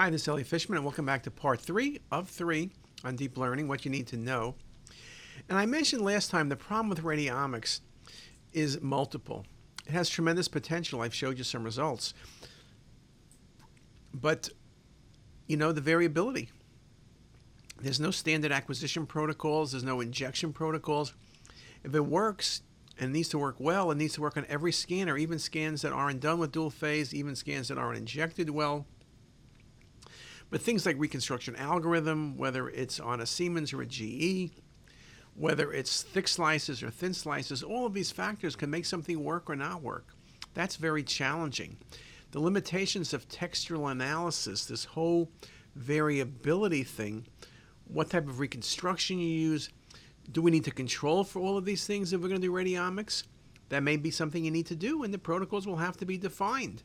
Hi, this is Elliot Fishman, and welcome back to part three of three on deep learning what you need to know. And I mentioned last time the problem with radiomics is multiple. It has tremendous potential. I've showed you some results. But, you know, the variability. There's no standard acquisition protocols, there's no injection protocols. If it works and needs to work well, it needs to work on every scanner, even scans that aren't done with dual phase, even scans that aren't injected well. But things like reconstruction algorithm, whether it's on a Siemens or a GE, whether it's thick slices or thin slices, all of these factors can make something work or not work. That's very challenging. The limitations of textural analysis, this whole variability thing, what type of reconstruction you use, do we need to control for all of these things if we're going to do radiomics? That may be something you need to do, and the protocols will have to be defined.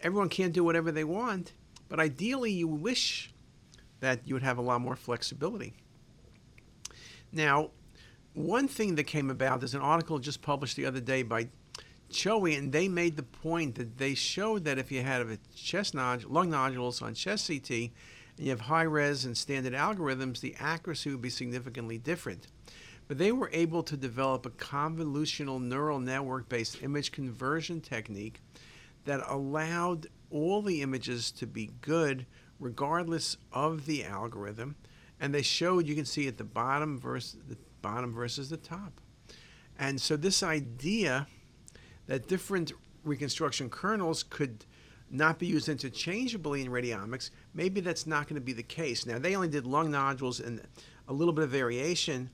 Everyone can't do whatever they want, but ideally, you wish that you would have a lot more flexibility. Now, one thing that came about, there's an article just published the other day by Choe, and they made the point that they showed that if you had a chest nodule, lung nodules on chest CT, and you have high res and standard algorithms, the accuracy would be significantly different. But they were able to develop a convolutional neural network based image conversion technique that allowed all the images to be good regardless of the algorithm. And they showed you can see at the bottom versus the bottom versus the top. And so this idea that different reconstruction kernels could not be used interchangeably in radiomics, maybe that's not going to be the case. Now they only did lung nodules and a little bit of variation,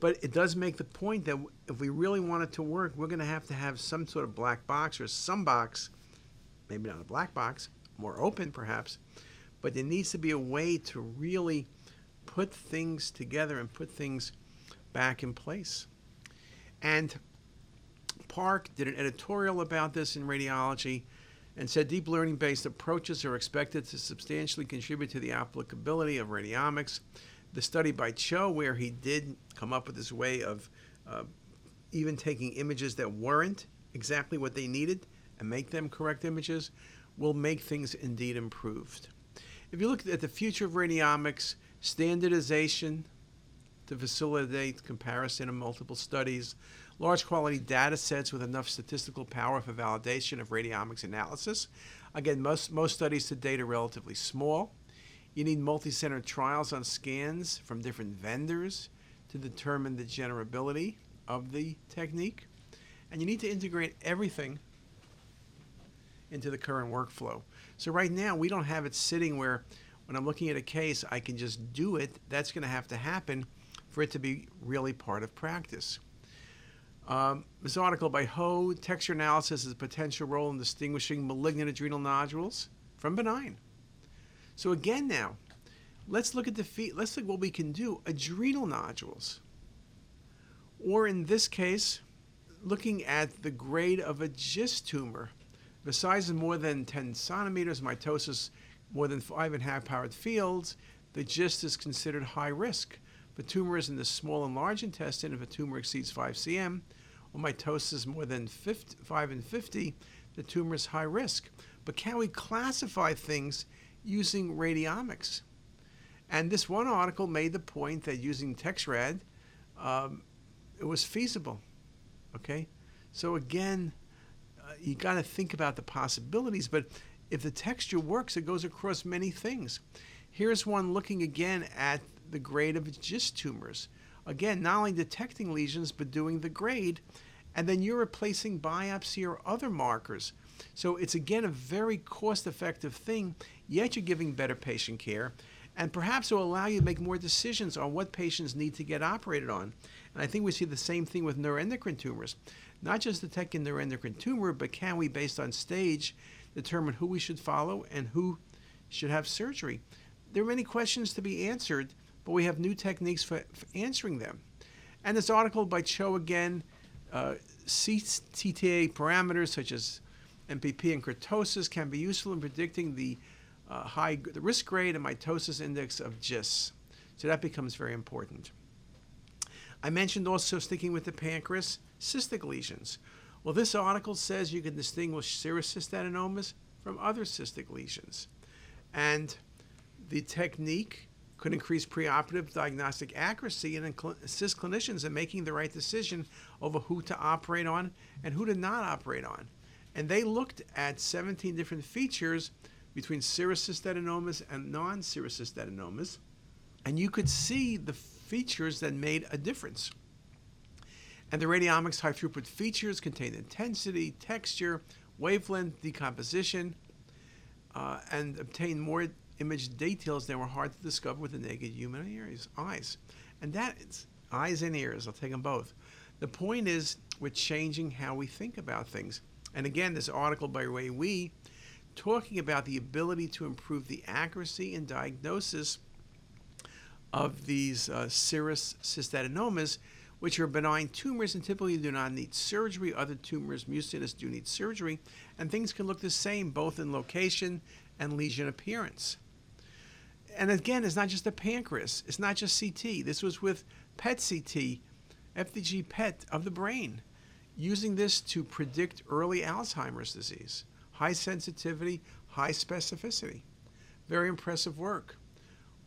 but it does make the point that if we really want it to work, we're going to have to have some sort of black box or some box maybe not a black box, more open perhaps, but there needs to be a way to really put things together and put things back in place. And Park did an editorial about this in radiology and said deep learning based approaches are expected to substantially contribute to the applicability of radiomics. The study by Cho, where he did come up with this way of uh, even taking images that weren't exactly what they needed and make them correct images will make things indeed improved. If you look at the future of radiomics, standardization to facilitate comparison of multiple studies, large quality data sets with enough statistical power for validation of radiomics analysis. Again, most, most studies to date are relatively small. You need multi center trials on scans from different vendors to determine the generability of the technique. And you need to integrate everything into the current workflow. So right now, we don't have it sitting where when I'm looking at a case, I can just do it. That's going to have to happen for it to be really part of practice. Um, this article by Ho, texture analysis has a potential role in distinguishing malignant adrenal nodules from benign. So again now, let's look at the feet, let's look what we can do. Adrenal nodules. Or in this case, looking at the grade of a GIST tumor the size is more than 10 centimeters, mitosis more than five and a half powered fields, the GIST is considered high risk. For tumors in the small and large intestine, if a tumor exceeds 5 cm, or mitosis more than 50, 5 and 50, the tumor is high risk. But can we classify things using radiomics? And this one article made the point that using TexRad, um, it was feasible. Okay? So again, Uh, you got to think about the possibilities. But if the texture works, it goes across many things. Here's one looking again at the grade of GIST tumors. Again, not only detecting lesions, but doing the grade. And then you're replacing biopsy or other markers. So it's again a very cost effective thing, yet you're giving better patient care. And perhaps it will allow you to make more decisions on what patients need to get operated on. And I think we see the same thing with neuroendocrine tumors not just detecting neuroendocrine tumor, but can we, based on stage, determine who we should follow and who should have surgery? There are many questions to be answered, but we have new techniques for, for answering them. And this article by Cho again, uh, CTTA parameters such as MPP and kurtosis can be useful in predicting the uh, high the risk grade and mitosis index of GIST. So that becomes very important. I mentioned also sticking with the pancreas cystic lesions. Well, this article says you can distinguish serous cystadenomas from other cystic lesions. And the technique could increase preoperative diagnostic accuracy and assist clinicians in making the right decision over who to operate on and who to not operate on. And they looked at 17 different features between serous cystadenomas and non serous cystadenomas, and you could see the features that made a difference. And the radiomics high throughput features contain intensity, texture, wavelength, decomposition, uh, and obtain more image details that were hard to discover with the naked human ears, eyes. And that is eyes and ears, I'll take them both. The point is, we're changing how we think about things. And again, this article by Ray Wee talking about the ability to improve the accuracy and diagnosis of these uh, serous cystadenomas, which are benign tumors and typically do not need surgery. Other tumors, mucinous, do need surgery, and things can look the same both in location and lesion appearance and again, it's not just the pancreas. It's not just CT. This was with PET CT, FDG PET of the brain, using this to predict early Alzheimer's disease. High sensitivity, high specificity. Very impressive work.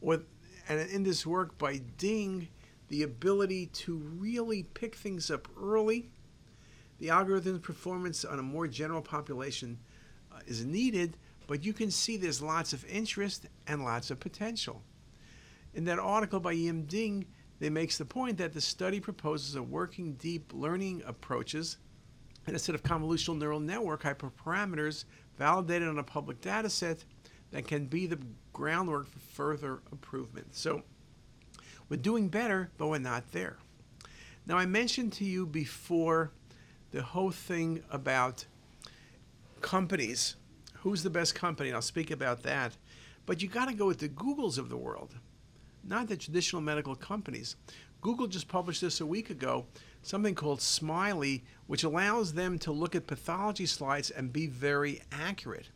With, and in this work by Ding, the ability to really pick things up early. The algorithm's performance on a more general population uh, is needed, but you can see there's lots of interest and lots of potential. In that article by Ian Ding, they makes the point that the study proposes a working deep learning approaches and a set of convolutional neural network hyperparameters validated on a public data set that can be the groundwork for further improvement. So we're doing better, but we're not there. Now, I mentioned to you before the whole thing about companies who's the best company? And I'll speak about that. But you got to go with the Googles of the world, not the traditional medical companies. Google just published this a week ago, something called SMILY, which allows them to look at pathology slides and be very accurate.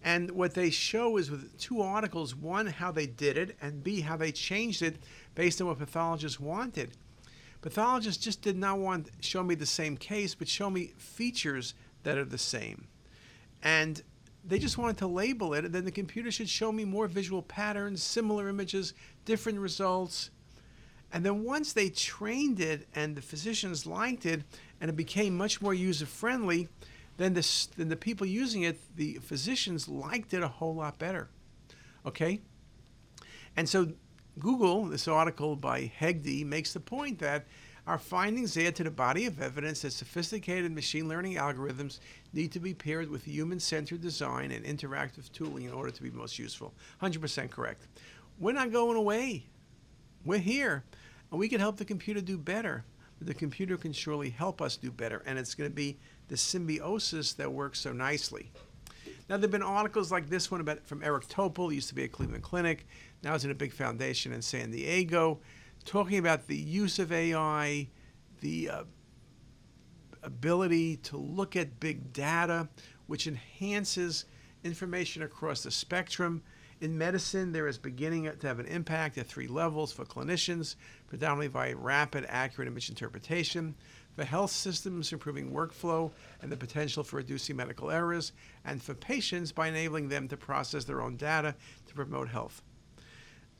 And what they show is with two articles one, how they did it, and B, how they changed it based on what pathologists wanted. Pathologists just did not want show me the same case, but show me features that are the same. And they just wanted to label it, and then the computer should show me more visual patterns, similar images, different results. And then once they trained it and the physicians liked it, and it became much more user friendly, then the, then the people using it, the physicians liked it a whole lot better. Okay? And so Google, this article by Hegde, makes the point that our findings add to the body of evidence that sophisticated machine learning algorithms need to be paired with human centered design and interactive tooling in order to be most useful. 100% correct. We're not going away. We're here. And we can help the computer do better. The computer can surely help us do better. And it's going to be the symbiosis that works so nicely. Now, there have been articles like this one about, from Eric Topol, used to be at Cleveland Clinic, now is in a big foundation in San Diego, talking about the use of AI, the uh, ability to look at big data, which enhances information across the spectrum. In medicine, there is beginning to have an impact at three levels for clinicians, predominantly by rapid, accurate image interpretation, for health systems, improving workflow and the potential for reducing medical errors, and for patients by enabling them to process their own data to promote health.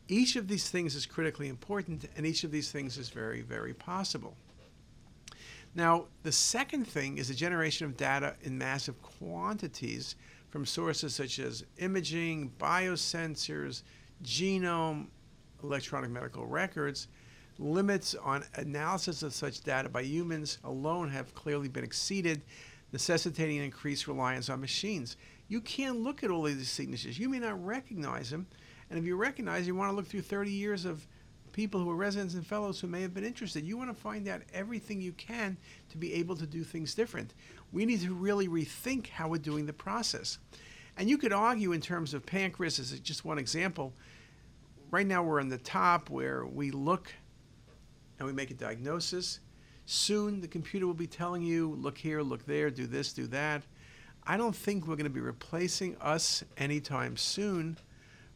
Each of these things is critically important, and each of these things is very, very possible. Now, the second thing is the generation of data in massive quantities from sources such as imaging, biosensors, genome, electronic medical records. Limits on analysis of such data by humans alone have clearly been exceeded, necessitating increased reliance on machines. You can't look at all of these signatures. You may not recognize them. And if you recognize, you want to look through 30 years of people who are residents and fellows who may have been interested. You want to find out everything you can to be able to do things different. We need to really rethink how we're doing the process. And you could argue in terms of pancreas as just one example. Right now we're on the top where we look and we make a diagnosis. Soon the computer will be telling you, look here, look there, do this, do that. I don't think we're going to be replacing us anytime soon.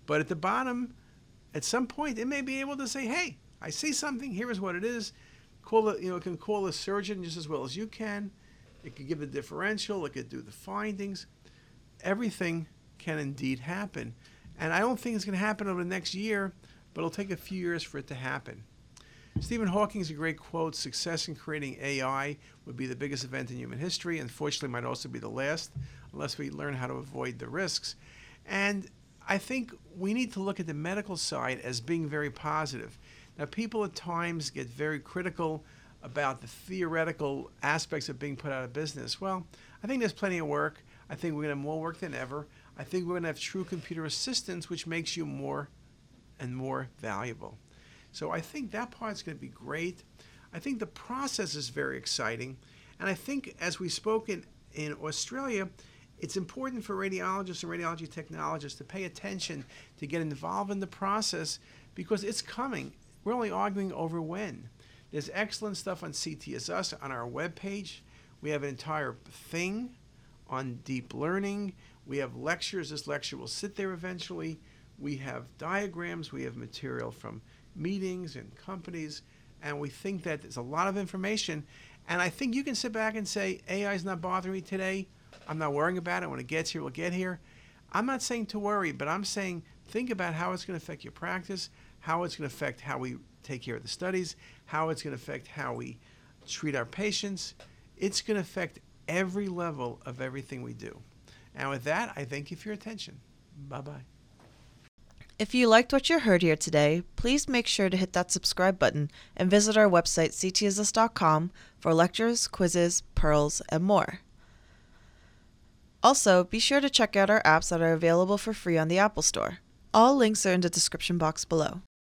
But at the bottom, at some point it may be able to say, "Hey, I see something. Here is what it is." Call it, you know, can call a surgeon just as well as you can. It could give the differential. It could do the findings. Everything can indeed happen, And I don't think it's going to happen over the next year, but it'll take a few years for it to happen. Stephen Hawking's a great quote success in creating AI would be the biggest event in human history. Unfortunately, might also be the last, unless we learn how to avoid the risks. And I think we need to look at the medical side as being very positive. Now, people at times get very critical about the theoretical aspects of being put out of business. Well, I think there's plenty of work. I think we're going to have more work than ever. I think we're going to have true computer assistance, which makes you more and more valuable. So I think that part's going to be great. I think the process is very exciting. And I think, as we spoke in, in Australia, it's important for radiologists and radiology technologists to pay attention to get involved in the process because it's coming. We're only arguing over when. There's excellent stuff on CTisus on our webpage. We have an entire thing on deep learning. We have lectures. This lecture will sit there eventually. We have diagrams. We have material from meetings and companies, and we think that there's a lot of information. And I think you can sit back and say, AI is not bothering me today. I'm not worrying about it. When it gets here, we'll get here. I'm not saying to worry, but I'm saying think about how it's going to affect your practice, how it's going to affect how we take care of the studies, how it's going to affect how we treat our patients. It's going to affect every level of everything we do. And with that, I thank you for your attention. Bye bye. If you liked what you heard here today, please make sure to hit that subscribe button and visit our website ctisus.com for lectures, quizzes, pearls, and more. Also, be sure to check out our apps that are available for free on the Apple Store. All links are in the description box below.